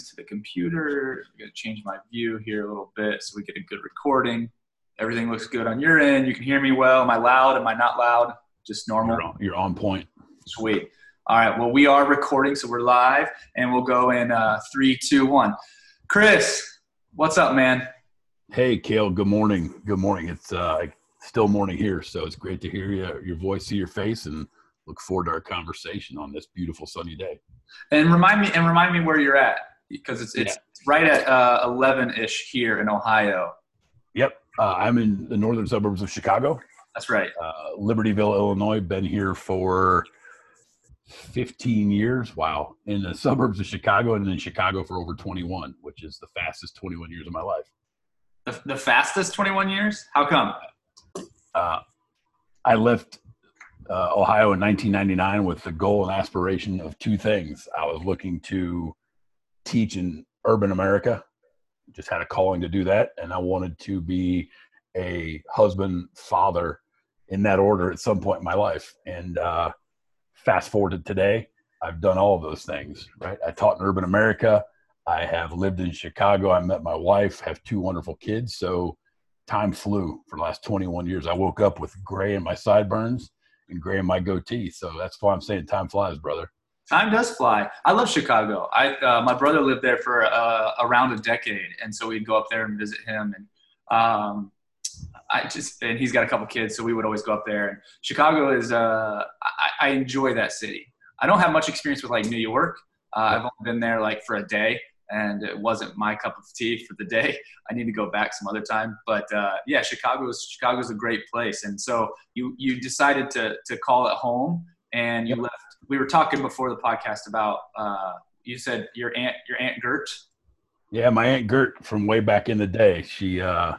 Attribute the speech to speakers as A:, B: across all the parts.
A: to the computer. I'm going to change my view here a little bit so we get a good recording. Everything looks good on your end. You can hear me well. Am I loud? Am I not loud? Just normal?
B: You're on, you're on point.
A: Sweet. All right. Well, we are recording, so we're live, and we'll go in uh, three, two, one. Chris, what's up, man?
B: Hey, Cale. Good morning. Good morning. It's uh, still morning here, so it's great to hear you, your voice, see your face, and look forward to our conversation on this beautiful sunny day.
A: And remind me, and remind me where you're at because it's it's yeah. right at uh, 11ish here in Ohio.
B: Yep, uh, I'm in the northern suburbs of Chicago.
A: That's right.
B: Uh, Libertyville, Illinois. Been here for 15 years. Wow. In the suburbs of Chicago and in Chicago for over 21, which is the fastest 21 years of my life.
A: The, the fastest 21 years? How come?
B: Uh, I left uh, Ohio in 1999 with the goal and aspiration of two things. I was looking to teach in urban America, just had a calling to do that, and I wanted to be a husband, father, in that order at some point in my life. And uh, fast forward to today, I've done all of those things. Right, I taught in urban America. I have lived in Chicago. I met my wife, have two wonderful kids. So time flew for the last 21 years. I woke up with gray in my sideburns and gray in my goatee. So that's why I'm saying time flies, brother.
A: Time does fly. I love Chicago. I uh, my brother lived there for uh, around a decade, and so we'd go up there and visit him. And um, I just and he's got a couple kids, so we would always go up there. And Chicago is uh, I, I enjoy that city. I don't have much experience with like New York. Uh, I've only been there like for a day, and it wasn't my cup of tea for the day. I need to go back some other time. But uh, yeah, Chicago's Chicago's a great place, and so you you decided to to call it home, and you yep. left. We were talking before the podcast about uh, you said your aunt your aunt Gert.
B: Yeah, my aunt Gert from way back in the day. She uh,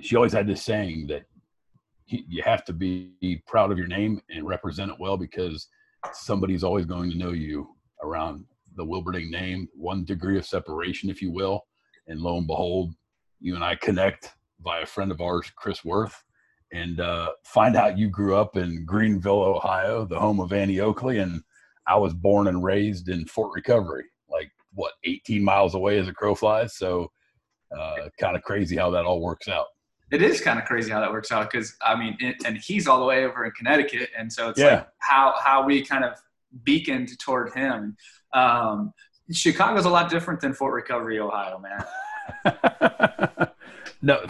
B: she always had this saying that you have to be proud of your name and represent it well because somebody's always going to know you around the Wilberding name, one degree of separation, if you will. And lo and behold, you and I connect by a friend of ours, Chris Worth, and uh, find out you grew up in Greenville, Ohio, the home of Annie Oakley. And I was born and raised in Fort Recovery, like what, 18 miles away as a crow flies. So uh, kind of crazy how that all works out.
A: It is kind of crazy how that works out because I mean, it, and he's all the way over in Connecticut, and so it's yeah. like how how we kind of beaconed toward him. Um, Chicago's a lot different than Fort Recovery, Ohio, man.
B: no,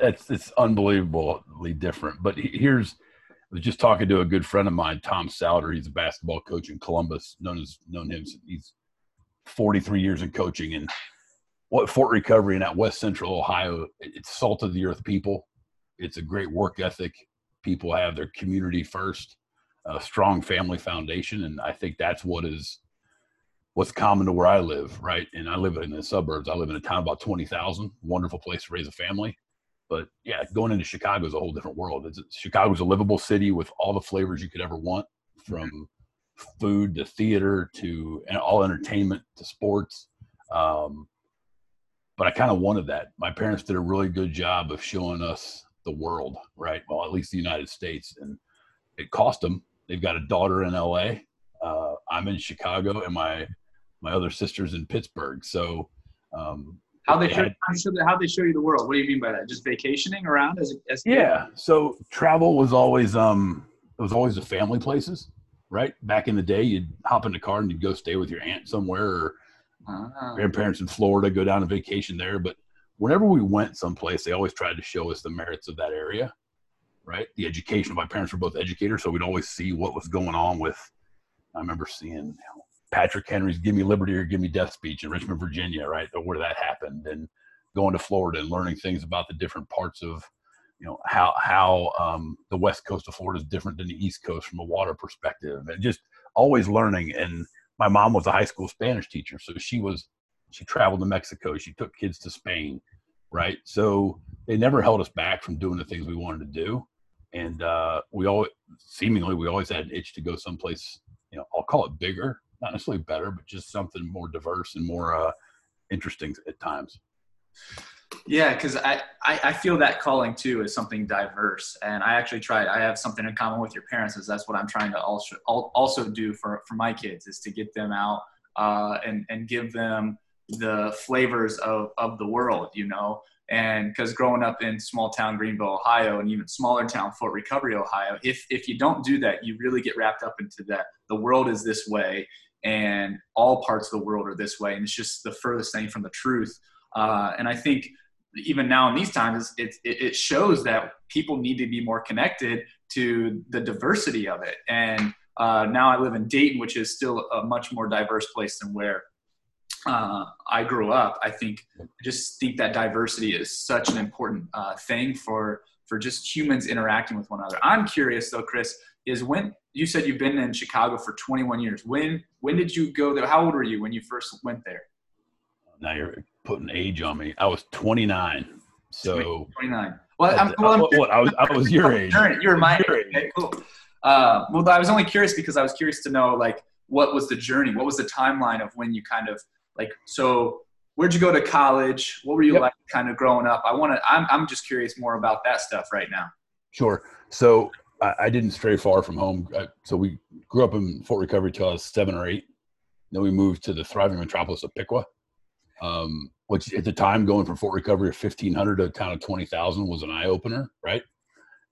B: it's it's unbelievably different. But here's I was just talking to a good friend of mine, Tom Souter. He's a basketball coach in Columbus, known as known him. He's 43 years in coaching, and what Fort Recovery in that West Central Ohio. It's salt of the earth people. It's a great work ethic. People have their community first, a strong family foundation, and I think that's what is what's common to where I live, right? And I live in the suburbs. I live in a town about 20,000, wonderful place to raise a family. But yeah, going into Chicago is a whole different world. It's, Chicago's a livable city with all the flavors you could ever want from food to theater to all entertainment to sports. Um, but I kind of wanted that. My parents did a really good job of showing us the world, right? Well, at least the United States. And it cost them. They've got a daughter in LA. Uh, I'm in Chicago, and my my other sisters in Pittsburgh. So, um,
A: how they, show, how they show you the world? What do you mean by that? Just vacationing around as as
B: yeah. So travel was always um it was always the family places, right? Back in the day, you'd hop in the car and you'd go stay with your aunt somewhere or uh, grandparents in Florida, go down on vacation there. But whenever we went someplace, they always tried to show us the merits of that area, right? The education. My parents were both educators, so we'd always see what was going on with. I remember seeing Patrick Henry's "Give Me Liberty or Give Me Death" speech in Richmond, Virginia, right, where that happened, and going to Florida and learning things about the different parts of, you know, how how um, the west coast of Florida is different than the east coast from a water perspective, and just always learning. And my mom was a high school Spanish teacher, so she was she traveled to Mexico, she took kids to Spain, right? So they never held us back from doing the things we wanted to do, and uh, we all seemingly we always had an itch to go someplace. You know, I'll call it bigger, not necessarily better, but just something more diverse and more uh, interesting at times.
A: Yeah, because I, I, I feel that calling too is something diverse, and I actually try. I have something in common with your parents, is that's what I'm trying to also also do for for my kids is to get them out uh, and and give them the flavors of of the world, you know. And because growing up in small town Greenville, Ohio, and even smaller town Fort Recovery, Ohio, if if you don't do that, you really get wrapped up into that. The world is this way, and all parts of the world are this way, and it's just the furthest thing from the truth. Uh, and I think even now in these times, it, it, shows that people need to be more connected to the diversity of it. And uh, now I live in Dayton, which is still a much more diverse place than where uh, I grew up. I think I just think that diversity is such an important uh, thing for for just humans interacting with one another. I'm curious though, Chris, is when you said you've been in Chicago for 21 years. When when did you go there? How old were you when you first went there?
B: Now you're putting age on me. I was 29. So
A: 29.
B: Well, I'm, well, I'm what, I was I was your age.
A: You were my age. Okay, cool. Uh, well, I was only curious because I was curious to know like what was the journey? What was the timeline of when you kind of like so where'd you go to college? What were you yep. like kind of growing up? I want to I'm I'm just curious more about that stuff right now.
B: Sure. So I, I didn't stray far from home. I, so we grew up in Fort Recovery till I was seven or eight. Then we moved to the thriving metropolis of Piqua um, which at the time going from Fort Recovery of 1,500 to a town of 20,000 was an eye opener, right?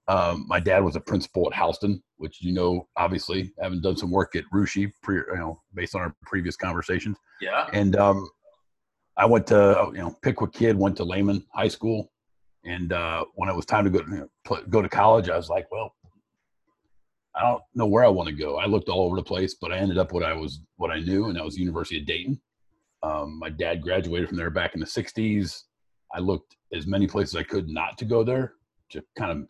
B: Um, my dad was a principal at Houston, which you know, obviously, having done some work at Russia, pre, you know, based on our previous conversations.
A: Yeah.
B: And um, I went to, you know, Piqua kid, went to Lehman High School, and uh, when it was time to go you know, play, go to college, I was like, well, I don't know where I want to go. I looked all over the place, but I ended up what I was, what I knew, and that was University of Dayton. Um, my dad graduated from there back in the 60s. I looked as many places I could not to go there to kind of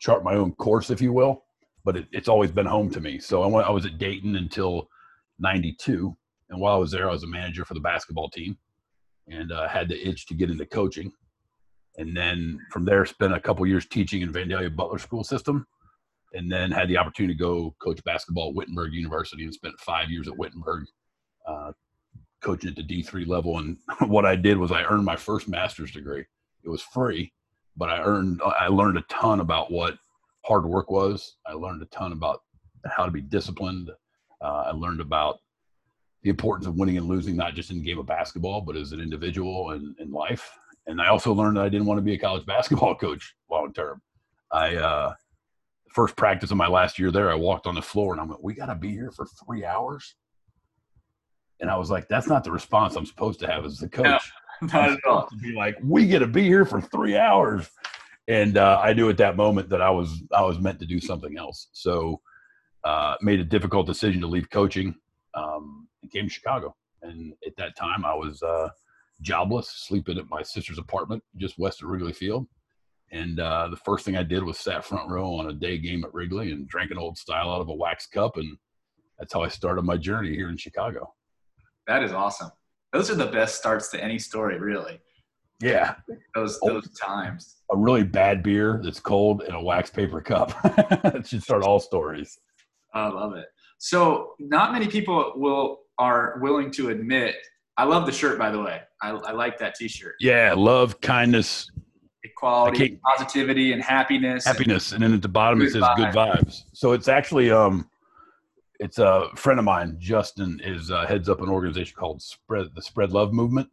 B: chart my own course, if you will. But it, it's always been home to me. So I, went, I was at Dayton until 92. And while I was there, I was a manager for the basketball team and uh, had the itch to get into coaching. And then from there, spent a couple years teaching in Vandalia Butler School System. And then had the opportunity to go coach basketball at Wittenberg University and spent five years at Wittenberg, uh, coaching at the D3 level. And what I did was I earned my first master's degree. It was free, but I earned, I learned a ton about what hard work was. I learned a ton about how to be disciplined. Uh, I learned about the importance of winning and losing, not just in the game of basketball, but as an individual and in life. And I also learned that I didn't want to be a college basketball coach long term. I, uh, first practice of my last year there, I walked on the floor and I went, we got to be here for three hours. And I was like, that's not the response I'm supposed to have as the coach.
A: No, not at all.
B: To be like, we get to be here for three hours. And uh, I knew at that moment that I was I was meant to do something else. So uh, made a difficult decision to leave coaching um, and came to Chicago. And at that time, I was uh, jobless, sleeping at my sister's apartment just west of Wrigley Field. And uh, the first thing I did was sat front row on a day game at Wrigley and drank an old style out of a wax cup. And that's how I started my journey here in Chicago.
A: That is awesome. Those are the best starts to any story, really.
B: Yeah.
A: Those those times.
B: A really bad beer that's cold in a wax paper cup. that should start all stories.
A: I love it. So not many people will are willing to admit. I love the shirt, by the way. I, I like that T-shirt.
B: Yeah, love, kindness,
A: equality, positivity, and happiness.
B: Happiness, and, and then at the bottom it says vibes. good vibes. So it's actually um, it's a friend of mine, Justin, is uh, heads up an organization called Spread the Spread Love Movement.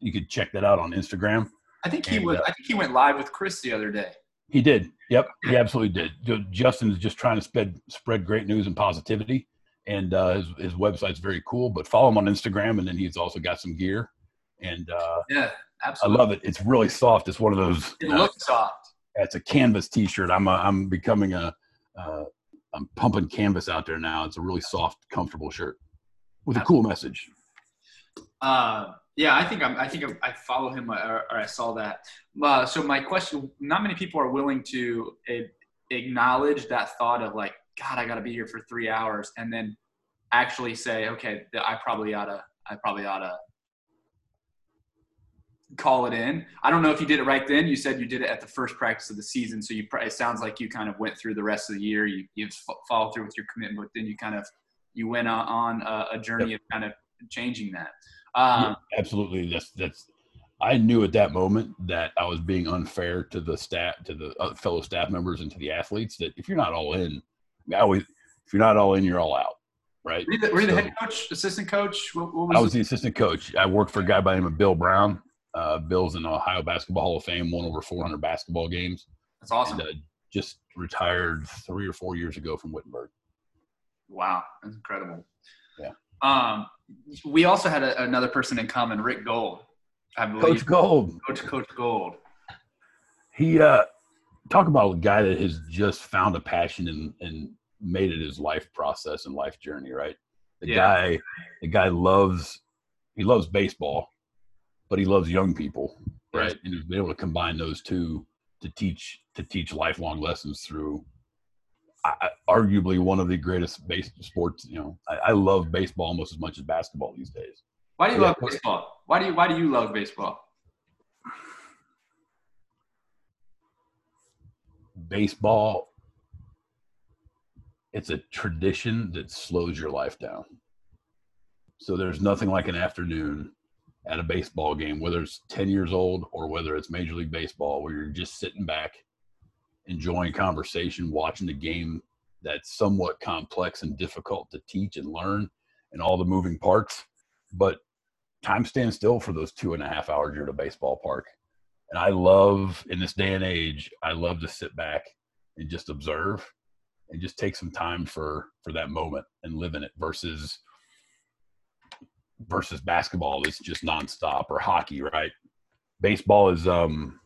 B: You could check that out on Instagram.
A: I think he and, was. Uh, I think he went live with Chris the other day.
B: He did. Yep, he absolutely did. Justin is just trying to spread spread great news and positivity, and uh, his his website's very cool. But follow him on Instagram, and then he's also got some gear. And uh,
A: yeah, absolutely.
B: I love it. It's really soft. It's one of those.
A: It looks soft.
B: It's a canvas T-shirt. I'm a, I'm becoming a, a I'm pumping canvas out there now. It's a really soft, comfortable shirt with a cool message.
A: Uh, yeah, I think I'm, I think I follow him or, or I saw that. Uh, so my question: Not many people are willing to acknowledge that thought of like, God, I got to be here for three hours, and then actually say, okay, I probably oughta, I probably oughta call it in. I don't know if you did it right then. You said you did it at the first practice of the season, so you it sounds like you kind of went through the rest of the year. You you followed through with your commitment, but then you kind of you went on a, a journey yep. of kind of changing that.
B: Um, yeah, absolutely, that's that's. I knew at that moment that I was being unfair to the staff, to the uh, fellow staff members, and to the athletes. That if you're not all in, I always if you're not all in, you're all out. right?
A: Were you the, were you the
B: So-
A: head coach, assistant coach? What, what was
B: I was the assistant coach. I worked for a guy by the name of Bill Brown. Uh, Bill's in the Ohio Basketball Hall of Fame, won over 400 basketball games,
A: That's awesome.
B: and uh, just retired three or four years ago from Wittenberg.
A: Wow, that's incredible.
B: Yeah.
A: Um, we also had a, another person in common, Rick Gold. I believe
B: Coach Gold,
A: Coach Coach Gold.
B: he uh, talk about a guy that has just found a passion and, and made it his life process and life journey. Right, the
A: Yeah.
B: guy, the guy loves he loves baseball, but he loves young people. Right, and he's been able to combine those two to teach to teach lifelong lessons through I, arguably one of the greatest base sports. You know, I, I love baseball almost as much as basketball these days.
A: Why do you
B: Yeah.
A: love baseball? Why do you Why do you love baseball?
B: Baseball, it's a tradition that slows your life down. So there's nothing like an afternoon at a baseball game, whether it's 10 years old or whether it's Major League Baseball, where you're just sitting back, enjoying conversation, watching the game that's somewhat complex and difficult to teach and learn and all the moving parts. But time stands still for those two and a half hours you're at a baseball park. And I love, in this day and age, I love to sit back and just observe and just take some time for for that moment and live in it versus versus basketball is just nonstop or hockey, right? Baseball is um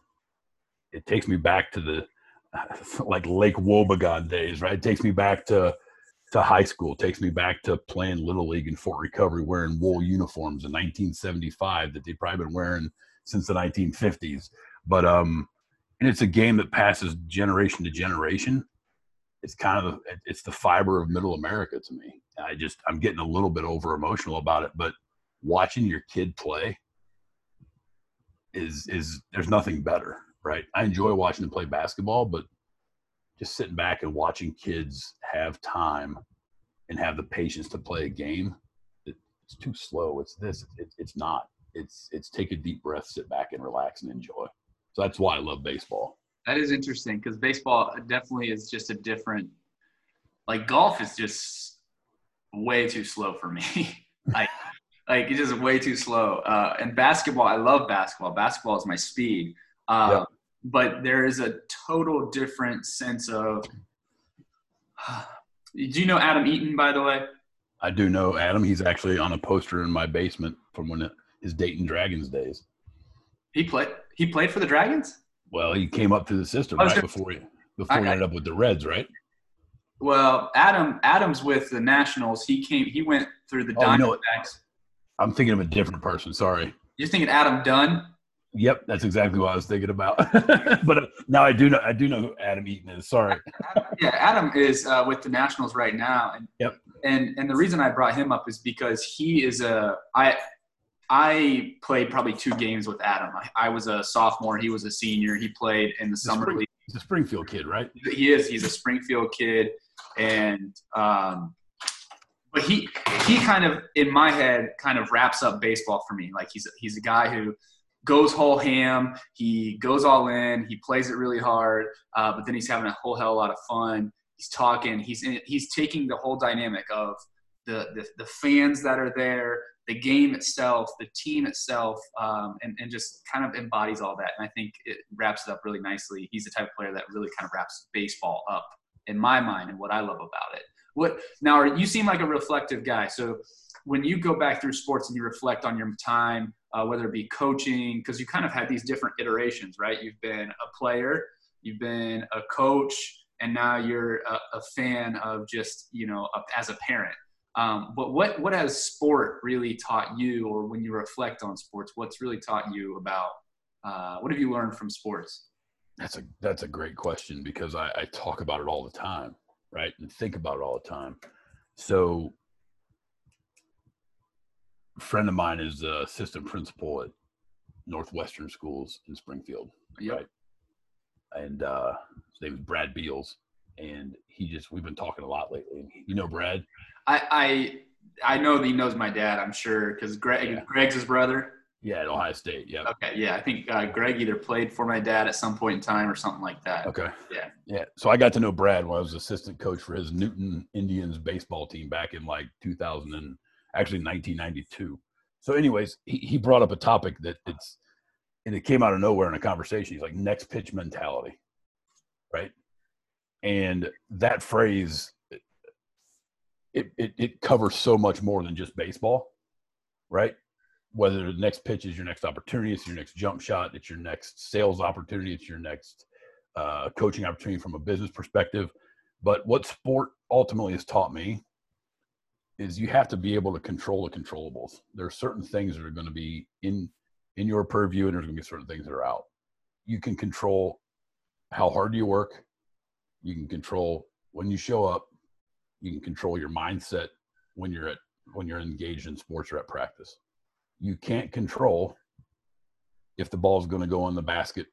B: it takes me back to the like Lake Wobegon days, right? It takes me back to to high school, takes me back to playing little league in Fort Recovery wearing wool uniforms in 1975 that they've probably been wearing since the 1950s. But um and it's a game that passes generation to generation. It's kind of it's the fiber of middle America to me. I just I'm getting a little bit over emotional about it, but watching your kid play is is there's nothing better, right? I enjoy watching them play basketball, but just sitting back and watching kids have time and have the patience to play a game, it's too slow. It's this. It, it's not. It's it's take a deep breath, sit back and relax and enjoy. So that's why I love baseball.
A: That is interesting because baseball definitely is just a different. Like golf is just way too slow for me. like, like it's just way too slow. Uh, and basketball, I love basketball. Basketball is my speed. Uh,
B: Yep.
A: But there is a total different sense of. Do you know Adam Eaton, by the way?
B: I do know Adam. He's actually on a poster in my basement from when his Dayton Dragons days.
A: He played. He played for the Dragons.
B: Well, he came up through the system right before he before he ended up with the Reds, right?
A: Well, Adam Adams with the Nationals. He came. He went through the
B: Oh, you know what?
A: Diamondbacks.
B: I'm thinking of a different person. Sorry.
A: You're thinking Adam Dunn.
B: Yep, that's exactly what I was thinking about. but uh, now I do know I do know who Adam Eaton is. Sorry.
A: yeah, Adam is uh, with the Nationals right now, and
B: Yep.
A: and and the reason I brought him up is because he is a I I played probably two games with Adam. I, I was a sophomore, he was a senior. He played in the summer
B: Spring-
A: league.
B: He's a Springfield kid, right?
A: He is. He's a Springfield kid, and um, but he he kind of in my head kind of wraps up baseball for me. Like he's he's a guy who goes whole ham. He goes all in. He plays it really hard, uh, but then he's having a whole hell of a lot of fun. He's talking. He's in, he's taking the whole dynamic of the, the the fans that are there, the game itself, the team itself, um, and and just kind of embodies all that. And I think it wraps it up really nicely. He's the type of player that really kind of wraps baseball up in my mind and what I love about it. What now? Are, you seem like a reflective guy. So when you go back through sports and you reflect on your time, uh, whether it be coaching, because you kind of had these different iterations, right? You've been a player, you've been a coach, and now you're a, a fan of just you know a, as a parent. Um, but what what has sport really taught you, or when you reflect on sports, what's really taught you about uh, what have you learned from sports?
B: That's a that's a great question because I, I talk about it all the time, right? And think about it all the time. So a friend of mine is the assistant principal at Northwestern Schools in Springfield,
A: Yep.
B: right? And uh, his name is Brad Beals, and he just we've been talking a lot lately. And you know Brad,
A: I I, I know that he knows my dad. I'm sure because Greg
B: Yeah.
A: Greg's his brother.
B: Yeah, at Ohio State. Yeah.
A: Okay. Yeah, I think uh, Greg either played for my dad at some point in time or something like that.
B: Okay.
A: Yeah.
B: Yeah. So I got to know Brad when I was assistant coach for his Newton Indians baseball team back in like 2000 and actually 1992. So, anyways, he, he brought up a topic that it's and it came out of nowhere in a conversation. He's like next pitch mentality, right? And that phrase it, it, it covers so much more than just baseball, right? Whether the next pitch is your next opportunity, it's your next jump shot, it's your next sales opportunity, it's your next uh, coaching opportunity from a business perspective. But what sport ultimately has taught me is you have to be able to control the controllables. There are certain things that are going to be in in your purview, and there's going to be certain things that are out. You can control how hard you work. You can control when you show up you can control your mindset when you're at when you're engaged in sports or at practice you can't control if the ball is going to go in the basket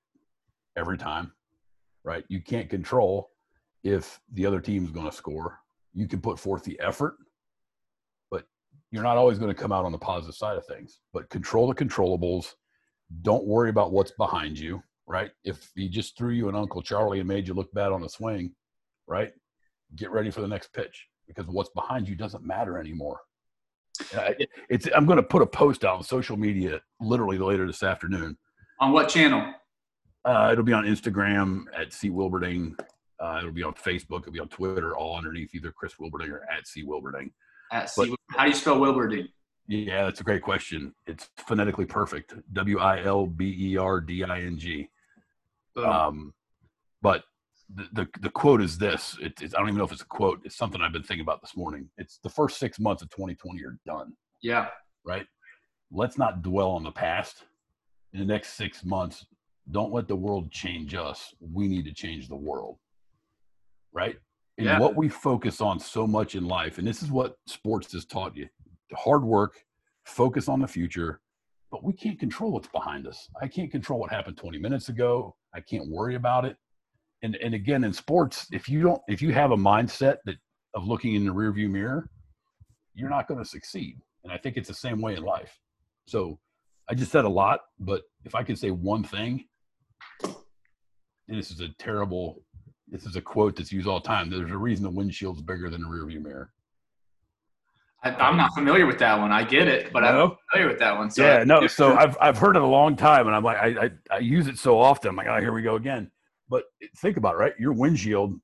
B: every time right? You can't control if the other team's going to score. You can put forth the effort but you're not always going to come out on the positive side of things. But control the controllables. Don't worry about what's behind you right? If he just threw you an uncle charlie and made you look bad on the swing right? Get ready for the next pitch because what's behind you doesn't matter anymore. Uh, it, it's I'm going to put a post out on social media literally later this afternoon.
A: On what channel?
B: Uh, it'll be on Instagram at C Wilberding. Uh, it'll be on Facebook. It'll be on Twitter, all underneath either Chris Wilberding or at C Wilberding.
A: At C. But, how do you spell Wilberding?
B: Yeah, that's a great question. It's phonetically perfect. W I L B E R D I N G. Um, but the, the, the quote is this. It, I don't even know if it's a quote. It's something I've been thinking about this morning. It's the first six months of 2020 are done.
A: Yeah.
B: Right. Let's not dwell on the past. In the next six months, don't let the world change us. We need to change the world. Right. And yeah. what we focus on so much in life, and this is what sports has taught you hard work, focus on the future, but we can't control what's behind us. I can't control what happened 20 minutes ago. I can't worry about it and and again in sports, if you don't if you have a mindset that of looking in the rearview mirror, you're not going to succeed. And I think it's the same way in life. So I just said a lot, but if I could say one thing, and this is a terrible this is a quote that's used all the time. There's a reason the windshield's bigger than the rearview mirror.
A: I, am not familiar with that one. I get it, but no? I'm not familiar with that one.
B: So yeah, no. So I've I've heard it a long time, and I'm like, I, I, I use it so often. I'm like, oh, here we go again. But think about it, right? Your windshield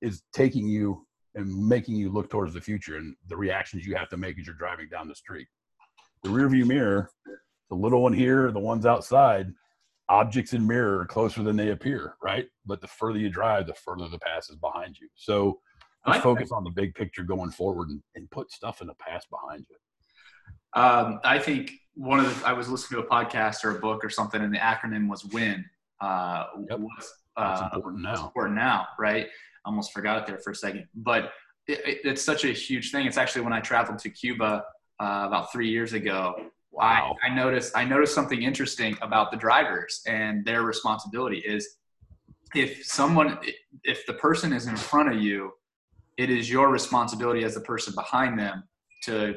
B: is taking you and making you look towards the future and the reactions you have to make as you're driving down the street. The rearview mirror, the little one here, the ones outside, objects in mirror are closer than they appear, right? But the further you drive, the further the past is behind you. So just focus on the big picture going forward and, and put stuff in the past behind you.
A: Um, I think one of the, I was listening to a podcast or a book or something, and the acronym was WIN. Uh, yep. what's
B: that's uh, important now.
A: important now, right? Almost forgot it there for a second, but it, it, it's such a huge thing. It's actually when I traveled to Cuba uh, about three years ago. Wow. I, I noticed I noticed something interesting about the drivers and their responsibility is if someone if the person is in front of you, it is your responsibility as the person behind them to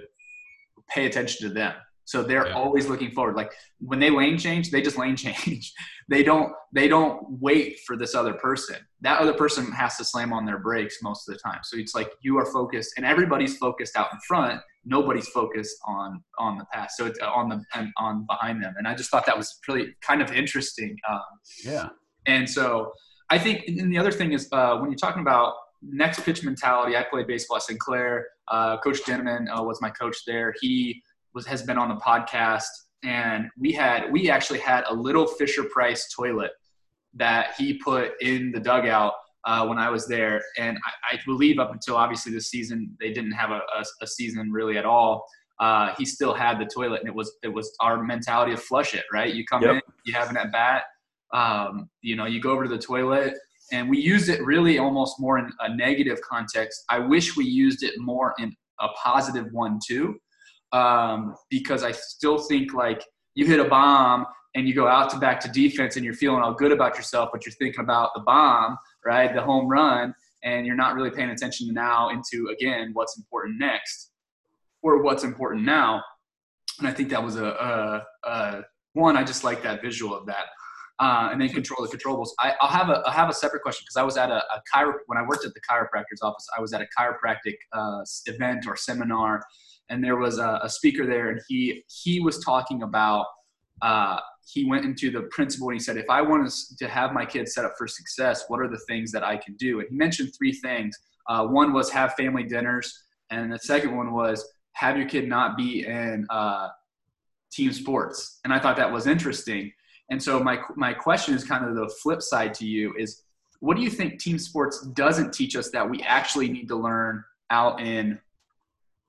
A: pay attention to them so they're yeah. always looking forward. Like when they lane change, they just lane change. they don't they don't wait for this other person. That other person has to slam on their brakes most of the time. So it's like you are focused, and everybody's focused out in front. Nobody's focused on on the pass. So it's on the and on behind them. And I just thought that was really kind of interesting. Um,
B: yeah.
A: And so I think, and the other thing is uh, when you're talking about next pitch mentality. I played baseball at Sinclair. Uh, coach Denman uh, was my coach there. He was has been on the podcast, and we had we actually had a little Fisher Price toilet that he put in the dugout uh, when I was there, and I, I, believe up until obviously this season they didn't have a, a, a season really at all. Uh, he still had the toilet, and it was it was our mentality of flush it. Right, you come yep. in, you have an at bat, um, you know, you go over to the toilet, and we used it really almost more in a negative context. I wish we used it more in a positive one too um, because I still think like you hit a bomb and you go out to back to defense and you're feeling all good about yourself, but you're thinking about the bomb, right? The home run, and you're not really paying attention now into again what's important next or what's important now. and I think that was a, a, a one. I just like that visual of that. Uh, and then control the controllables. I, will have a I'll have a separate question because I was at a, a chiro when I worked at the chiropractor's office. I was at a chiropractic uh, event or seminar, and there was a, a, speaker there, and he he was talking about. Uh, he went into the principle and he said, if I want to have my kids set up for success, what are the things that I can do? And he mentioned three things. Uh, one was have family dinners, and the second one was have your kid not be in uh, team sports. And I thought that was interesting. And so my my question is kind of the flip side to you is what do you think team sports doesn't teach us that we actually need to learn out in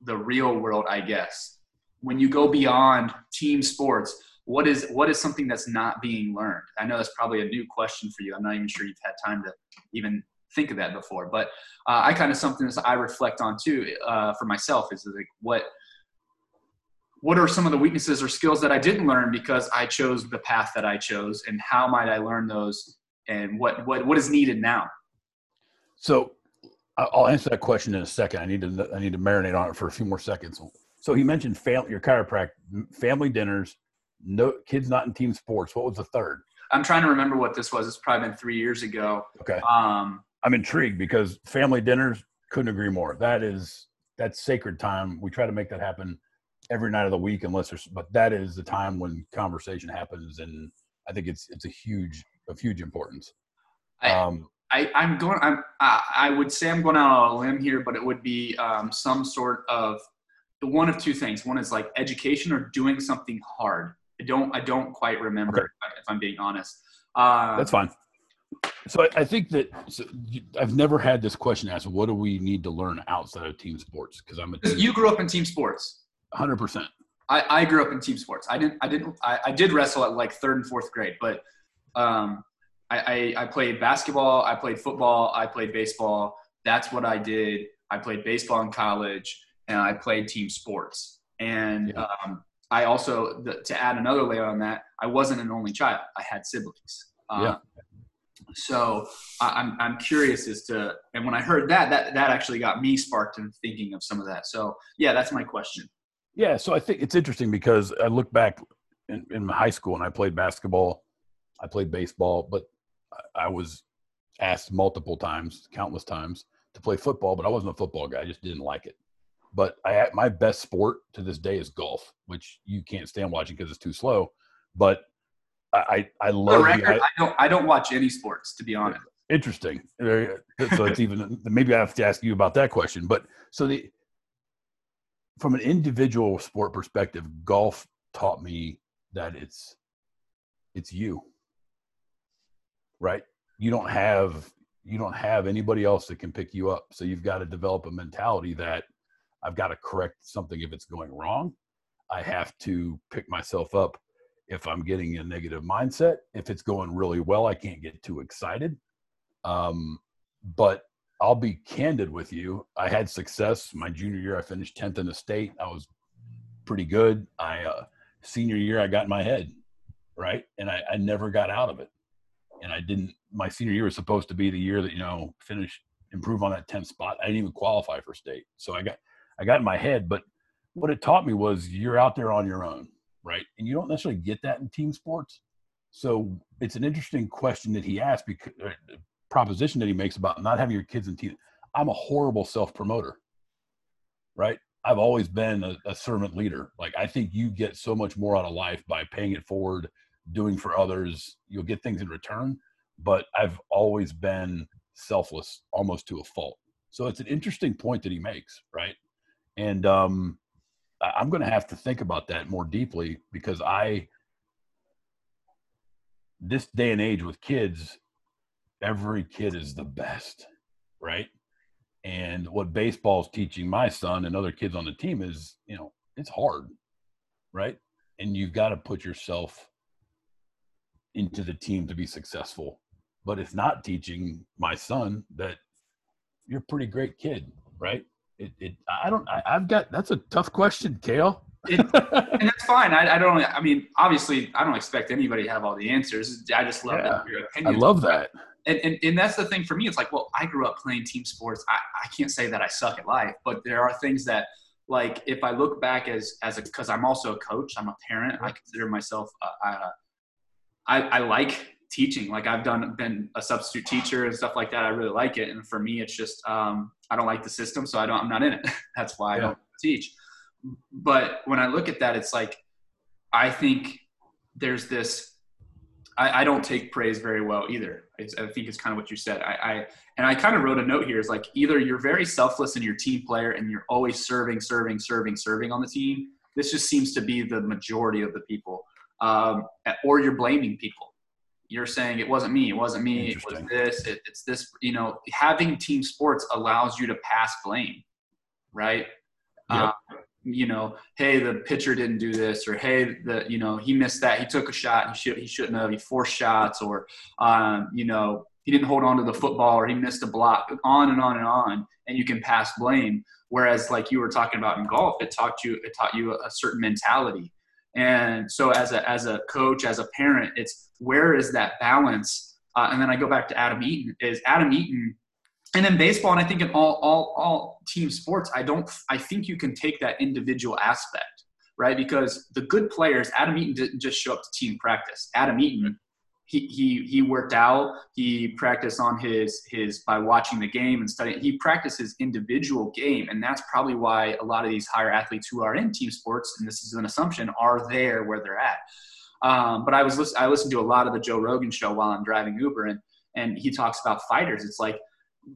A: the real world, I guess? When you go beyond team sports, what is what is something that's not being learned? I know that's probably a new question for you. I'm not even sure you've had time to even think of that before, but uh, I kind of something that I reflect on too uh, for myself is like what what are some of the weaknesses or skills that I didn't learn because I chose the path that I chose, and how might I learn those, and what what what is needed now?
B: So, I'll answer that question in a second. I need to I need to marinate on it for a few more seconds. So he mentioned family, your chiropractic family dinners, no kids not in team sports. What was the third?
A: I'm trying to remember what this was. It's probably been three years ago.
B: Okay. Um, I'm intrigued because family dinners couldn't agree more. That is that's sacred time. We try to make that happen every night of the week unless there's but that is the time when conversation happens and i think it's it's a huge of huge importance
A: I, um I, I'm going. I'm. I would say I'm going out on a limb here, but it would be um, some sort of one of two things. One is like education or doing something hard. I don't. I don't quite remember okay. if I'm being honest.
B: Uh, That's fine. So I, I think that so you, I've never had this question asked. What do we need to learn outside of team sports? Because I'm a
A: team you grew up in team sports.
B: Hundred percent.
A: I, I grew up in team sports. I didn't. I didn't. I, I did wrestle at like third and fourth grade, but um, I, I, I played basketball. I played football. I played baseball. That's what I did. I played baseball in college, and I played team sports. And yeah. um, I also, the, to add another layer on that, I wasn't an only child. I had siblings. Uh, yeah. So I, am I'm curious as to, and when I heard that, that that actually got me sparked in thinking of some of that. So yeah, that's my question.
B: Yeah, so I think it's interesting because I look back in, in high school and I played basketball, I played baseball, but I was asked multiple times, countless times, to play football, but I wasn't a football guy. I just didn't like it. But I my best sport to this day is golf, which you can't stand watching because it's too slow. But I I love.
A: record, I, I, don't I don't watch any sports to be honest.
B: Interesting. So it's even maybe I have to ask you about that question. But so the from an individual sport perspective, golf taught me that it's it's you. Right? You don't have you don't have anybody else that can pick you up. So you've got to develop a mentality that I've got to correct something if it's going wrong. I have to pick myself up if I'm getting a negative mindset. If it's going really well, I can't get too excited. Um, but I'll be candid with you. I had success my junior year. I finished 10th in the state. I was pretty good. I uh, senior year, I got in my head, right, and I, I never got out of it. And I didn't. My senior year was supposed to be the year that you know finish improve on that 10th spot. I didn't even qualify for state, so I got I got in my head. But what it taught me was you're out there on your own, right, and you don't necessarily get that in team sports. So it's an interesting question that he asked because uh, proposition that he makes about not having your kids in team. I'm a horrible self promoter, right? I've always been a, a, servant leader. Like I think you get so much more out of life by paying it forward, doing for others. You'll get things in return, but I've always been selfless, almost to a fault. So it's an interesting point that he makes, right? And um, I'm going to have to think about that more deeply because I, this day and age with kids, every kid is the best, right? And what baseball is teaching my son and other kids on the team is, you know, it's hard, right? And you've got to put yourself into the team to be successful. But it's not teaching my son that you're a pretty great kid, right? It, it I don't, I, have got, that's a tough question, Cale. it,
A: and that's fine. I, I, don't, I mean, obviously, I don't expect anybody to have all the answers. I just love yeah,
B: your opinion. I love that
A: and, and, and that's the thing for me. It's like, well, I grew up playing team sports. I, I can't say that I suck at life, but there are things that like if I look back as as a because I'm also a coach, I'm a parent. I consider myself uh, I, I like teaching. Like I've done been a substitute teacher and stuff like that. I really like it. And for me, it's just um, I don't like the system, so I don't. I'm not in it. That's why yeah. I don't teach. But when I look at that, it's like I think there's this. I, I don't take praise very well either. It's, I think it's kind of what you said. I, I and I kind of wrote a note here. Is like either you're very selfless in your team player and you're always serving, serving, serving, serving on the team. This just seems to be the majority of the people, um, or you're blaming people you're saying it wasn't me, it wasn't me, it was this, it, it's this. You know, having team sports allows you to pass blame, right? Yep. Um, you know, hey, the pitcher didn't do this, or hey, the you know he missed that, he took a shot, he should he shouldn't have, he forced shots, or um, you know he didn't hold on to the football, or he missed a block, on and on and on, and you can pass blame. Whereas, like you were talking about in golf, it taught you it taught you a certain mentality and so as a, as a coach, as a parent, it's where is that balance? Uh, and then I go back to Adam Eaton is Adam Eaton and then baseball, and I think in all, all, all team sports, I don't, I think you can take that individual aspect, right? Because the good players, Adam Eaton didn't just show up to team practice. Adam Eaton he, he he worked out. He practiced on his his by watching the game and studying. He practiced his individual game and that's probably why a lot of these higher athletes who are in team sports and this is an assumption are there where they're at. Um, but i was listen, i listened to a lot of the joe rogan show while i'm driving uber and and he talks about fighters. It's like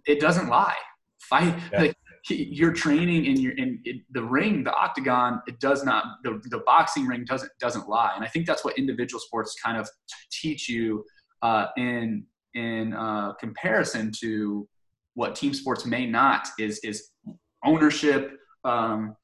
A: it doesn't lie. Fight yeah. like your training in your in, in, the ring the octagon it does not the, the boxing ring doesn't doesn't lie. And i think that's what individual sports kind of teach you uh, in in uh, comparison to what team sports may not is is ownership um,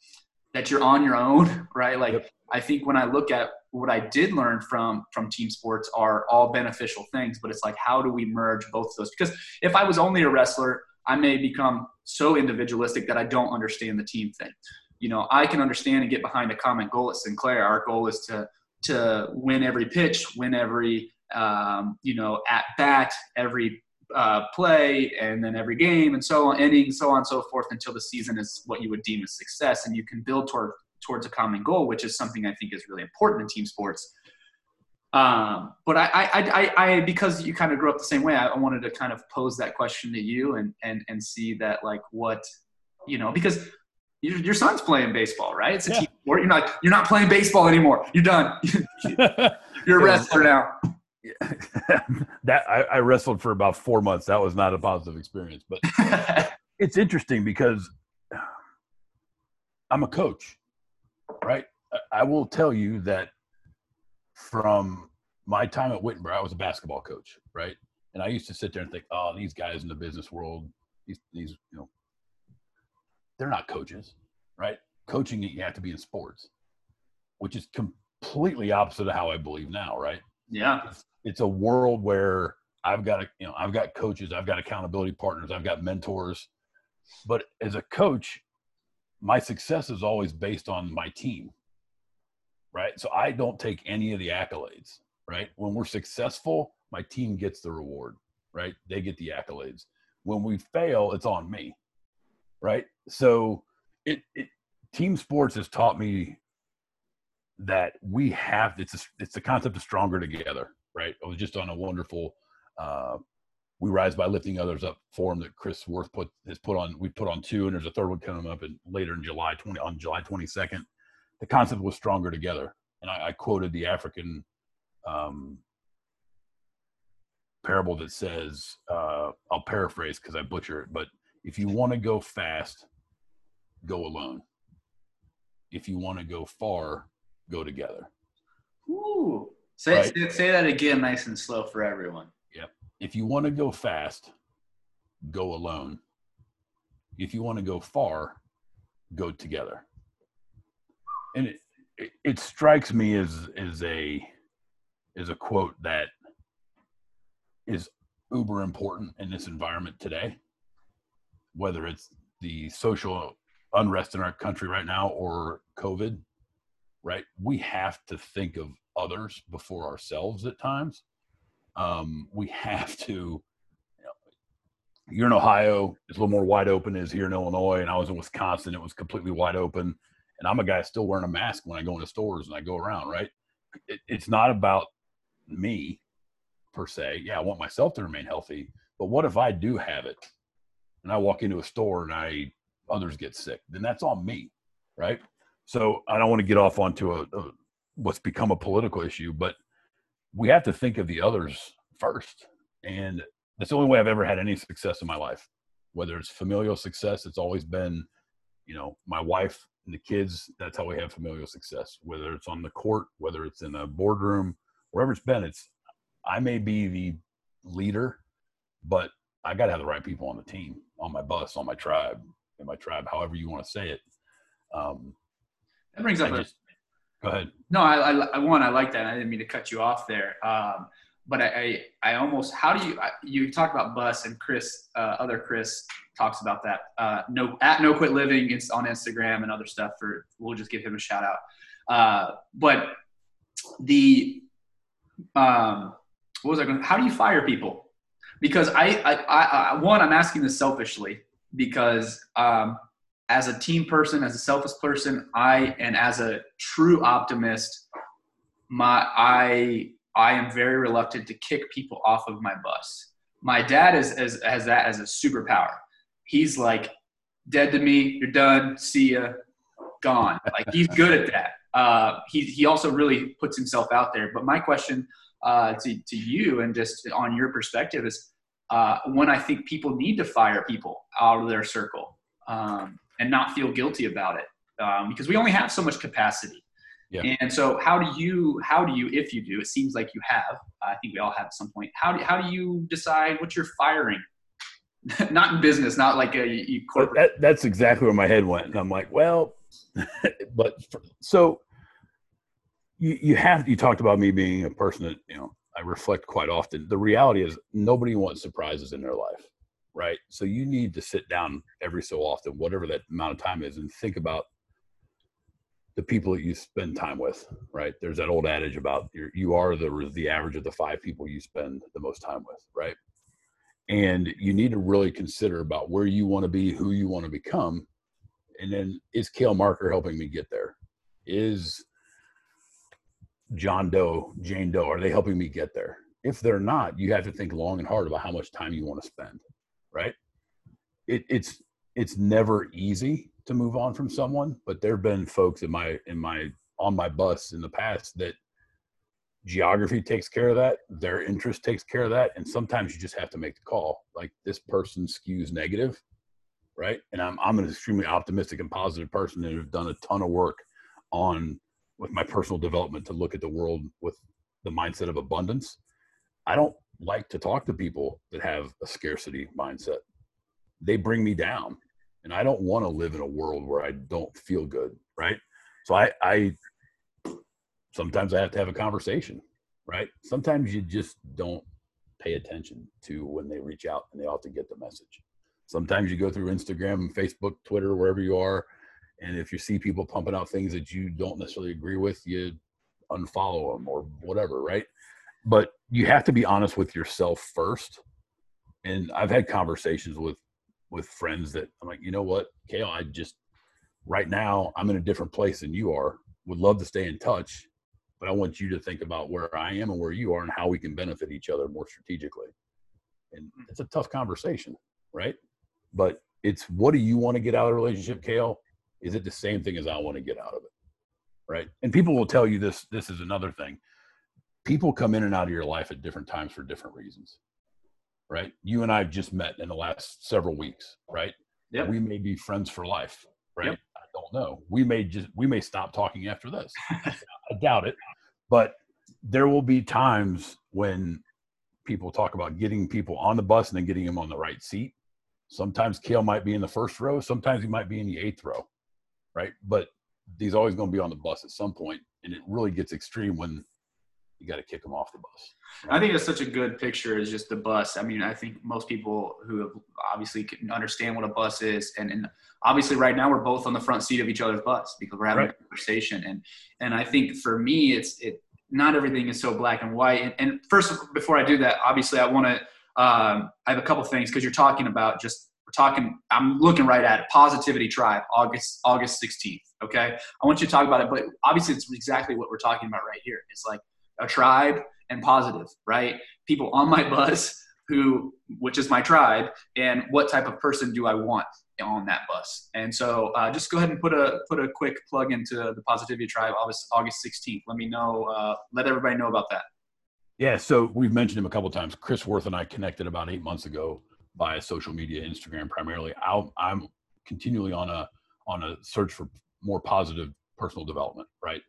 A: that you're on your own right? Like yep. i think when i look at what i did learn from from team sports are all beneficial things but it's like how do we merge both of those? Because if i was only a wrestler I may become so individualistic that I don't understand the team thing. You know, I can understand and get behind a common goal at Sinclair. Our goal is to to win every pitch, win every um, you know at bat, every uh, play, and then every game, and so on, inning, so on so forth, until the season is what you would deem a success, and you can build toward towards a common goal, which is something I think is really important in team sports. Um, but I, I, I, I, because you kind of grew up the same way, I wanted to kind of pose that question to you and, and, and see that like what, you know, because your, your son's playing baseball, right? It's a yeah. team sport. You're not, you're not playing baseball anymore. You're done. you're a wrestler now.
B: that I, I wrestled for about four months. That was not a positive experience, but it's interesting because I'm a coach, right? I will tell you that from my time at Wittenberg, I was a basketball coach, right? And I used to sit there and think, oh, these guys in the business world, these, these, you know, they're not coaches, right? Coaching, you have to be in sports, which is completely opposite of how I believe now, right?
A: Yeah.
B: It's, it's a world where I've got, a, you know, I've got coaches, I've got accountability partners, I've got mentors. But as a coach, my success is always based on my team, right? So I don't take any of the accolades, right? When we're successful, my team gets the reward, right? They get the accolades. When we fail, it's on me, right? So it, it team sports has taught me that we have it's a, it's the concept of stronger together, right? I was just on a wonderful uh, we rise by lifting others up forum that Chris Worth put has put on. We put on two, and there's a third one coming up in, later in July twenty on July 22nd the concept was stronger together. And I, I quoted the African um, parable that says, uh, I'll paraphrase because I butcher it, but if you want to go fast, go alone. If you want to go far, go together.
A: Ooh. Say, right? say, say that again, nice and slow for everyone.
B: Yep. If you want to go fast, go alone. If you want to go far, go together and it, it, it strikes me as as a as a quote that is uber important in this environment today whether it's the social unrest in our country right now or covid right we have to think of others before ourselves at times um, we have to you know, you're in Ohio, it's a little more wide open as here in Illinois, and I was in Wisconsin, it was completely wide open. And I'm a guy still wearing a mask when I go into stores and I go around, right? It, it's not about me per se. Yeah, I want myself to remain healthy, but what if I do have it and I walk into a store and I others get sick? Then that's on me, right? So I don't want to get off onto a, a what's become a political issue, but we have to think of the others first. And that's the only way I've ever had any success in my life. Whether it's familial success, it's always been, you know, my wife and the kids. That's how we have familial success. Whether it's on the court, whether it's in a boardroom, wherever it's been, it's I may be the leader, but I got to have the right people on the team, on my bus, on my tribe, in my tribe, however you want to say it. Um,
A: that brings up.
B: I just, go ahead.
A: No, I, I, I one, I like that. I didn't mean to cut you off there. Um, but I, I, I, almost, how do you, you talk about bus and Chris, uh, other Chris talks about that. Uh, no, at no quit living it's on Instagram and other stuff for, we'll just give him a shout out. Uh, but the, um, what was I going how do you fire people? Because I, I, I, one, I'm asking this selfishly because, um, as a team person, as a selfish person, I, and as a true optimist, my, I, I am very reluctant to kick people off of my bus. My dad is, is has that as a superpower. He's like, dead to me, you're done, see ya, gone. Like he's good at that. Uh, he, he also really puts himself out there. But my question uh, to, to you and just on your perspective is uh, when I think people need to fire people out of their circle um, and not feel guilty about it um, because we only have so much capacity. Yeah. And so, how do you, how do you, if you do, it seems like you have. I think we all have at some point. How do how do you decide what you're firing? not in business, not like a you corporate.
B: That, that's exactly where my head went. And I'm like, well, but for, so you you have you talked about me being a person that you know I reflect quite often. The reality is nobody wants surprises in their life, right? So you need to sit down every so often, whatever that amount of time is, and think about the people that you spend time with, right? There's that old adage about you're, you are the the average of the five people you spend the most time with, right? And you need to really consider about where you want to be, who you want to become, and then is Cale Marker helping me get there? Is John Doe, Jane Doe, are they helping me get there? If they're not, you have to think long and hard about how much time you want to spend, right? It, it's it's never easy to move on from someone, but there have been folks in my in my on my bus in the past that geography takes care of that, their interest takes care of that, and sometimes you just have to make the call. Like this person skews negative, right? And I'm I'm an extremely optimistic and positive person and have done a ton of work on with my personal development to look at the world with the mindset of abundance. I don't like to talk to people that have a scarcity mindset. They bring me down and I don't want to live in a world where I don't feel good, right? So I, I sometimes I have to have a conversation, right? Sometimes you just don't pay attention to when they reach out and they ought to get the message. Sometimes you go through Instagram, Facebook, Twitter, wherever you are, and if you see people pumping out things that you don't necessarily agree with, you unfollow them or whatever, right? But you have to be honest with yourself first. And I've had conversations with with friends that I'm like, you know what, Cale, I just right now I'm in a different place than you are. Would love to stay in touch, but I want you to think about where I am and where you are and how we can benefit each other more strategically. And hmm. it's a tough conversation, right? But it's what do you want to get out of the relationship, Cale? Is it the same thing as I want to get out of it? Right. And people will tell you this this is another thing. People come in and out of your life at different times for different reasons right? You and I have just met in the last several weeks, right?
A: Yeah.
B: We may be friends for life, right?
A: Yep.
B: I don't know. We may just we may stop talking after this. I doubt it, but there will be times when people talk about getting people on the bus and then getting them on the right seat. Sometimes Cale might be in the first row. Sometimes he might be in the eighth row, right? But he's always going to be on the bus at some point, and it really gets extreme when you got to kick them off the bus.
A: I think it's such a good picture is just the bus. I mean, I think most people who have obviously can understand what a bus is, and, and obviously right now we're both on the front seat of each other's bus because we're having right. a conversation. And and I think for me, it's it not everything is so black and white. And, and first, before I do that, obviously I want to um, I have a couple things because you're talking about just we're talking. I'm looking right at it. Positivity Tribe, August August 16th. Okay, I want you to talk about it, but obviously it's exactly what we're talking about right here. It's like a tribe and positive, right? People on my bus who, which is my tribe, and what type of person do I want on that bus? And so, uh, just go ahead and put a put a quick plug into the Positivity Tribe, August August 16th. Let me know. Uh, let everybody know about that.
B: Yeah, so we've mentioned him a couple times. Chris Worth and I connected about eight months ago via social media, Instagram primarily. i am continually on a on a search for more positive personal development. Right,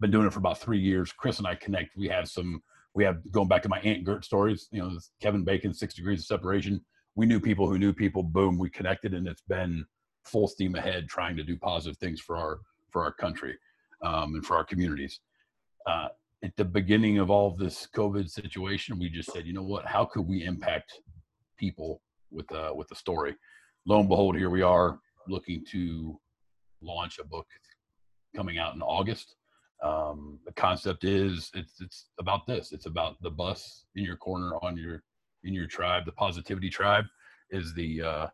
B: been doing it for about three years. Chris and I connect. We have some. We have going back to my Aunt Gert stories. You know, Kevin Bacon, six degrees of separation. We knew people who knew people. Boom, we connected, and it's been full steam ahead trying to do positive things for our for our country um, and for our communities. Uh, at the beginning of all of this COVID situation, we just said, you know what? How could we impact people with uh, with the story? Lo and behold, here we are looking to launch a book coming out in August. Um, the concept is it's it's about this. It's about the bus in your corner on your in your tribe. The positivity tribe is the uh,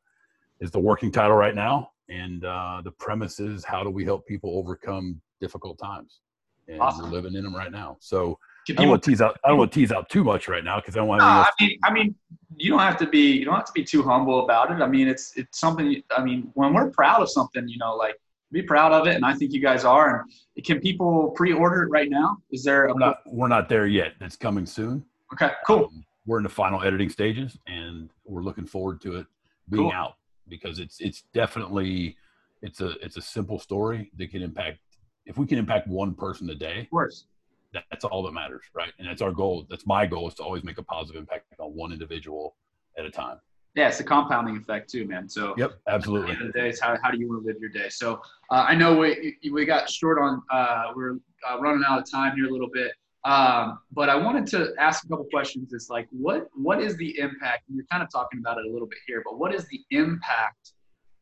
B: is the working title right now, and uh, the premise is how do we help people overcome difficult times and awesome. we're living in them right now. So I don't want to tease out. I don't want to tease out too much right now because I want.
A: No, I mean, I mean, you don't have to be. You don't have to be too humble about it. I mean, it's it's something. I mean, when we're proud of something, you know, like be proud of it, and I think you guys are. And can people pre-order it right now? Is there?
B: A- we're, not, we're not there yet. It's coming soon.
A: Okay, cool. Um,
B: we're in the final editing stages, and we're looking forward to it being cool. out because it's it's definitely it's a it's a simple story that can impact if we can impact one person a day,
A: of course,
B: that's all that matters, right? And that's our goal. That's my goal is to always make a positive impact on one individual at a time.
A: Yeah, it's a compounding effect too, man. So
B: yep, absolutely.
A: At the end of the day, it's how, how do you want to live your day? So uh, I know we we got short on uh, we're uh, running out of time here a little bit, um, but I wanted to ask a couple questions. It's like what what is the impact? And you're kind of talking about it a little bit here, but what is the impact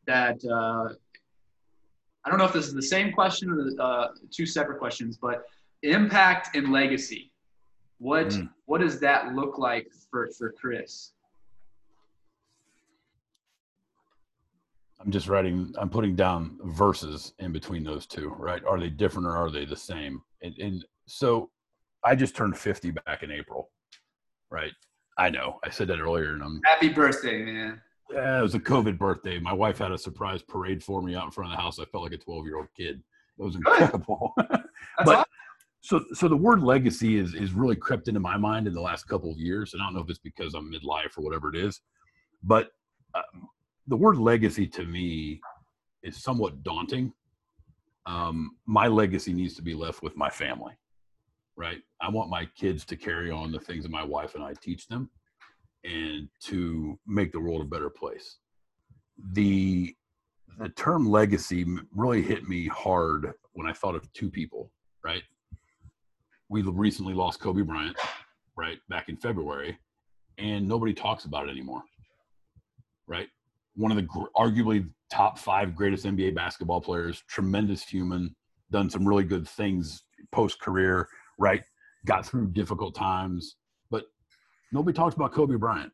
A: that uh, I don't know if this is the same question or uh, two separate questions, but impact and legacy. What mm. what does that look like for for Chris?
B: I'm just writing. I'm putting down verses in between those two. Right? Are they different or are they the same? And, and so, I just turned 50 back in April. Right? I know. I said that earlier, and I'm
A: happy birthday, man.
B: Yeah, it was a COVID birthday. My wife had a surprise parade for me out in front of the house. I felt like a 12 year old kid. It was incredible. but awesome. so, so the word legacy is is really crept into my mind in the last couple of years, and I don't know if it's because I'm midlife or whatever it is, but um, the word legacy to me is somewhat daunting. Um, my legacy needs to be left with my family, right? I want my kids to carry on the things that my wife and I teach them and to make the world a better place. The the term legacy really hit me hard when I thought of two people, right? We recently lost Kobe Bryant, right, back in February, and nobody talks about it anymore, right? One of the arguably top five greatest NBA basketball players, tremendous human, done some really good things post career, right? Got through difficult times, but nobody talks about Kobe Bryant.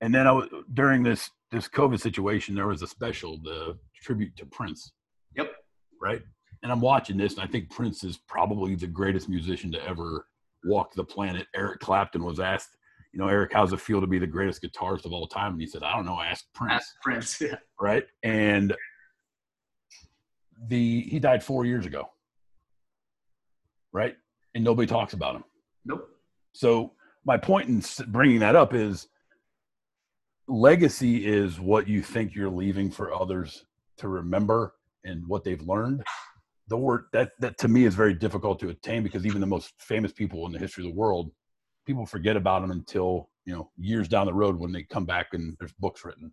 B: And then I was, during this this COVID situation, there was a special, the tribute to Prince.
A: Yep.
B: Right. And I'm watching this, and I think Prince is probably the greatest musician to ever walk the planet. Eric Clapton was asked, you know, Eric, how's it feel to be the greatest guitarist of all time? And he said, I don't know. Ask Prince.
A: Ask Prince. Yeah.
B: Right. And the he died four years ago. Right. And nobody talks about him.
A: Nope.
B: So my point in bringing that up is legacy is what you think you're leaving for others to remember and what they've learned the word that that to me is very difficult to attain because even the most famous people in the history of the world people forget about them until you know years down the road when they come back and there's books written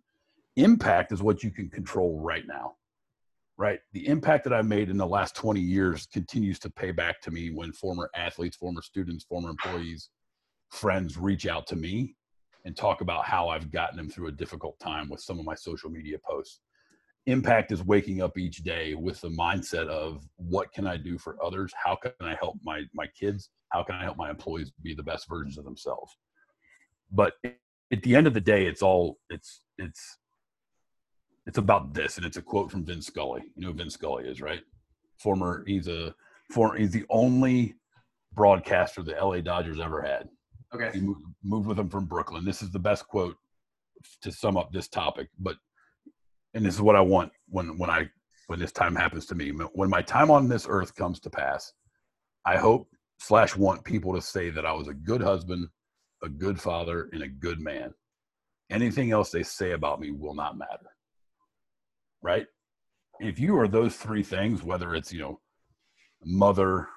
B: impact is what you can control right now right the impact that i've made in the last 20 years continues to pay back to me when former athletes former students former employees friends reach out to me and talk about how I've gotten them through a difficult time with some of my social media posts. Impact is waking up each day with the mindset of what can I do for others? How can I help my my kids? How can I help my employees be the best versions of themselves? But at the end of the day, it's all it's it's it's about this, and it's a quote from Vin Scully. You know who Vin Scully is, right? Former, he's a former, he's the only broadcaster the LA Dodgers ever had.
A: Okay.
B: He moved, moved with them from Brooklyn. This is the best quote to sum up this topic, but and this is what I want when when I when this time happens to me. When my time on this earth comes to pass, I hope slash want people to say that I was a good husband, a good father, and a good man. Anything else they say about me will not matter. Right? If you are those three things, whether it's you know mother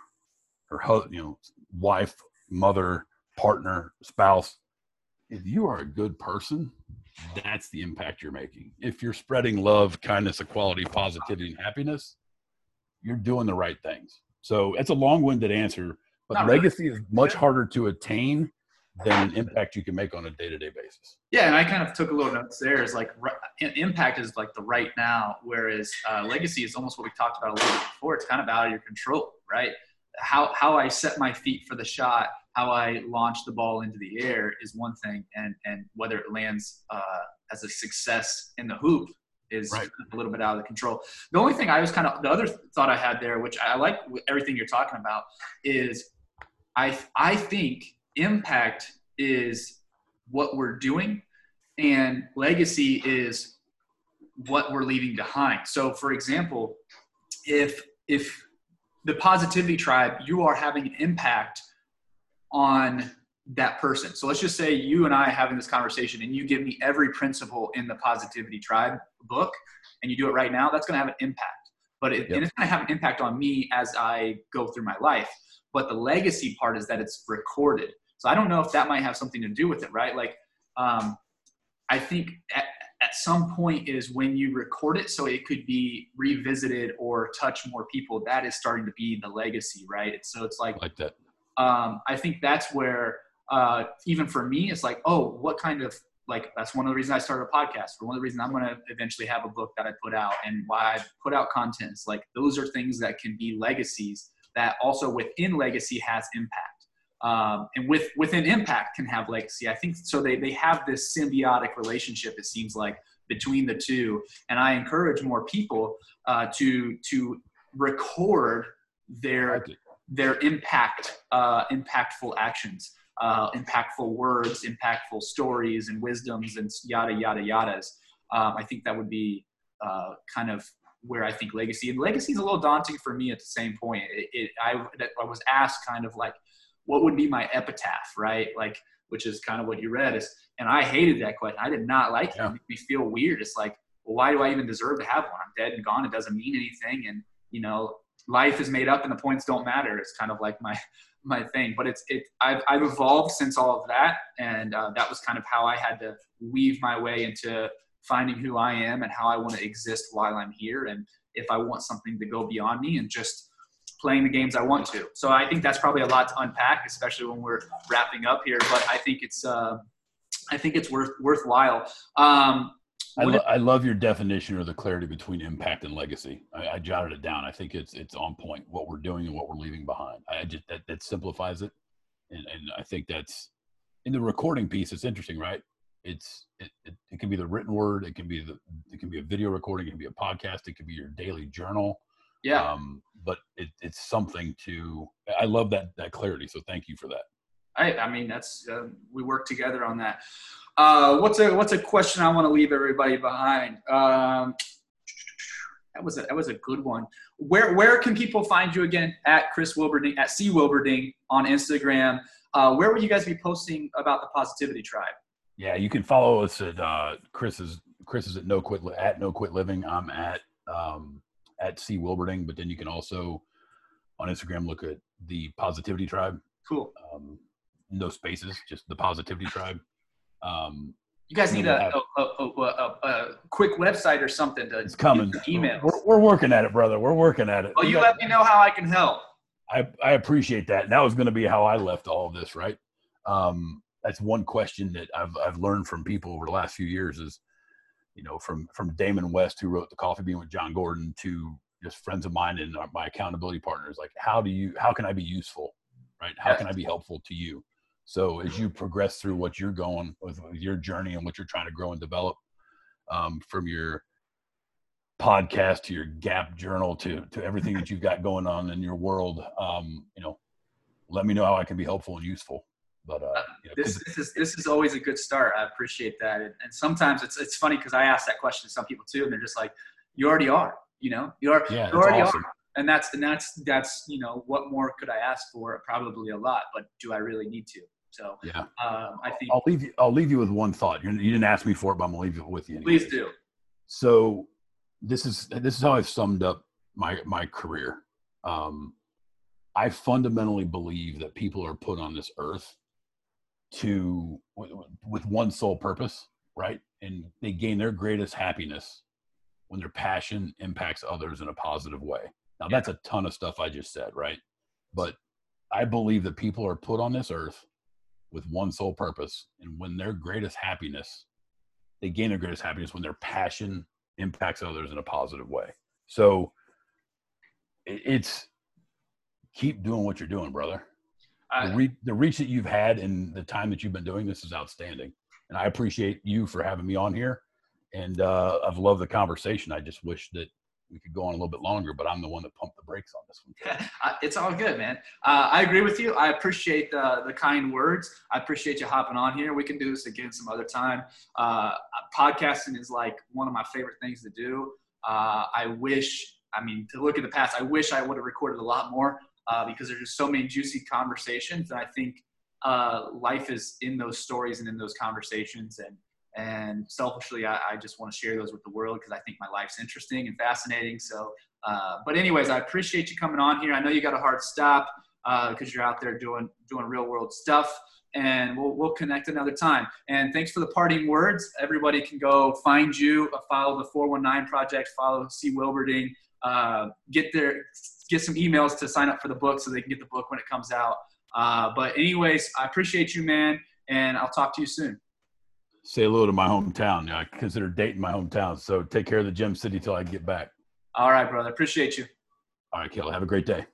B: or you know wife, mother, partner, spouse, if you are a good person, that's the impact you're making. If you're spreading love, kindness, equality, positivity, and happiness, you're doing the right things. So it's a long-winded answer, but Not legacy really. is much harder to attain than an impact you can make on a day-to-day basis.
A: Yeah, and I kind of took a little notes there. Is like impact is like the right now, whereas uh, legacy is almost what we talked about a little bit before. It's kind of out of your control, right? How how I set my feet for the shot how I launch the ball into the air is one thing, and and whether it lands uh, as a success in the hoop is right. a little bit out of the control. The only thing I was kind of the other thought I had there, which I like everything you're talking about, is I I think impact is what we're doing, and legacy is what we're leaving behind. So, for example, if if the positivity tribe, you are having an impact on that person. So let's just say you and I having this conversation and you give me every principle in the Positivity Tribe book and you do it right now, that's going to have an impact. But it, yep. and it's going to have an impact on me as I go through my life. But the legacy part is that it's recorded. So I don't know if that might have something to do with it, right? Like, um, I think at, at some point is when you record it so it could be revisited or touch more people. That is starting to be the legacy, right? So it's like,
B: like that
A: um, I think that's where uh, even for me, it's like, oh, what kind of like that's one of the reasons I started a podcast. For one of the reasons I'm going to eventually have a book that I put out, and why I put out contents. Like those are things that can be legacies that also within legacy has impact. Um, and with within impact can have legacy. I think so. They they have this symbiotic relationship. It seems like between the two, and I encourage more people uh, to to record their their impact, uh, impactful actions, uh, impactful words, impactful stories and wisdoms and yada, yada, yadas. Um, I think that would be uh, kind of where I think legacy and legacy is a little daunting for me at the same point. It, it, I, I was asked kind of like, what would be my epitaph, right? Like, which is kind of what you read is, and I hated that question. I did not like yeah. it. It made me feel weird. It's like, well, why do I even deserve to have one? I'm dead and gone. It doesn't mean anything. And, you know, life is made up and the points don't matter. It's kind of like my my thing. But it's it I've I've evolved since all of that, and uh, that was kind of how I had to weave my way into finding who I am and how I want to exist while I'm here, and if I want something to go beyond me and just playing the games I want to. So I think that's probably a lot to unpack, especially when we're wrapping up here. But I think it's uh, I think it's worth worthwhile. Um,
B: I, lo- I love your definition or the clarity between impact and legacy. I, I, jotted it down. I think it's it's on point what we're doing and what we're leaving behind. I just that, that simplifies it, and and I think that's in the recording piece. It's interesting, right? It's it, it, it can be the written word. It can be the it can be a video recording. It can be a podcast. It can be your daily journal.
A: Yeah.
B: Um, but it, it's something to. I love that that clarity. So thank you for that.
A: I I mean that's uh, we work together on that. Uh, what's a what's a question I want to leave everybody behind? Um, that was a that was a good one. Where where can people find you again at Chris Wilberding at C Wilberding on Instagram? Uh, where will you guys be posting about the Positivity Tribe?
B: Yeah, you can follow us at uh, Chris's Chris is at No Quit at No Quit Living. I'm at um, at C Wilberding, but then you can also on Instagram look at the Positivity Tribe.
A: Cool.
B: Um, no spaces, just the Positivity Tribe. Um,
A: you guys need a, a, a, a, quick website or something to
B: it's coming.
A: Email.
B: We're, we're, working at it, brother. We're working at it.
A: Well, you let me know how I can help.
B: I, I appreciate that. And that was going to be how I left all of this, right? Um, that's one question that I've, I've learned from people over the last few years is, you know, from, from Damon West, who wrote the coffee bean with Jon Gordon to just friends of mine and my accountability partners, like how do you, how can I be useful? Right. How can I be helpful to you? So as you progress through what you're going with, your journey and what you're trying to grow and develop, um, from your podcast to your Gap journal to to everything that you've got going on in your world, um, you know, let me know how I can be helpful and useful. But uh,
A: you know, this, this is this is always a good start. I appreciate that, and, and sometimes it's it's funny because I ask that question to some people too, and they're just like, "You already are." You know, you are.
B: Yeah,
A: you already
B: awesome.
A: are. And that's and that's that's you know what more could I ask for? Probably a lot, but do I really need to? So
B: yeah,
A: um, I think
B: I'll leave you. I'll leave you with one thought. You're, did not ask me for it, but I'm gonna leave it with you.
A: Anyways. Please do.
B: So this is this is how I've summed up my my career. Um, I fundamentally believe that people are put on this earth to with one sole purpose, right? And they gain their greatest happiness when their passion impacts others in a positive way. Now that's a ton of stuff I just said, right? But I believe that people are put on this earth with one sole purpose, and when their greatest happiness, they gain their greatest happiness when their passion impacts others in a positive way. So it's keep doing what you're doing, brother. the, re- the reach that you've had and the time that you've been doing this is outstanding. And I appreciate you for having me on here. And uh, I've loved the conversation. I just wish that we could go on a little bit longer, but I'm the one that pumped the brakes on this
A: one. it's all good, man. Uh, I agree with you. I appreciate the, the kind words. I appreciate you hopping on here. We can do this again some other time. Uh, podcasting is like one of my favorite things to do. Uh, I wish, I mean, to look at the past, I wish I would have recorded a lot more uh, because there's just so many juicy conversations. And I think uh, life is in those stories and in those conversations. And and selfishly, I, I just want to share those with the world because I think my life's interesting and fascinating. So, uh, but anyways, I appreciate you coming on here. I know you got a hard stop because uh, you're out there doing doing real world stuff, and we'll we'll connect another time. And thanks for the parting words. Everybody can go find you, uh, follow the 419 Project, follow C Wilberding, uh, get their get some emails to sign up for the book so they can get the book when it comes out. Uh, but anyways, I appreciate you, man, and I'll talk to you soon
B: say hello to my hometown. I consider Dayton my hometown. So take care of the Gem City till I get back.
A: All right, brother. Appreciate you.
B: All right, Kelly. Have a great day.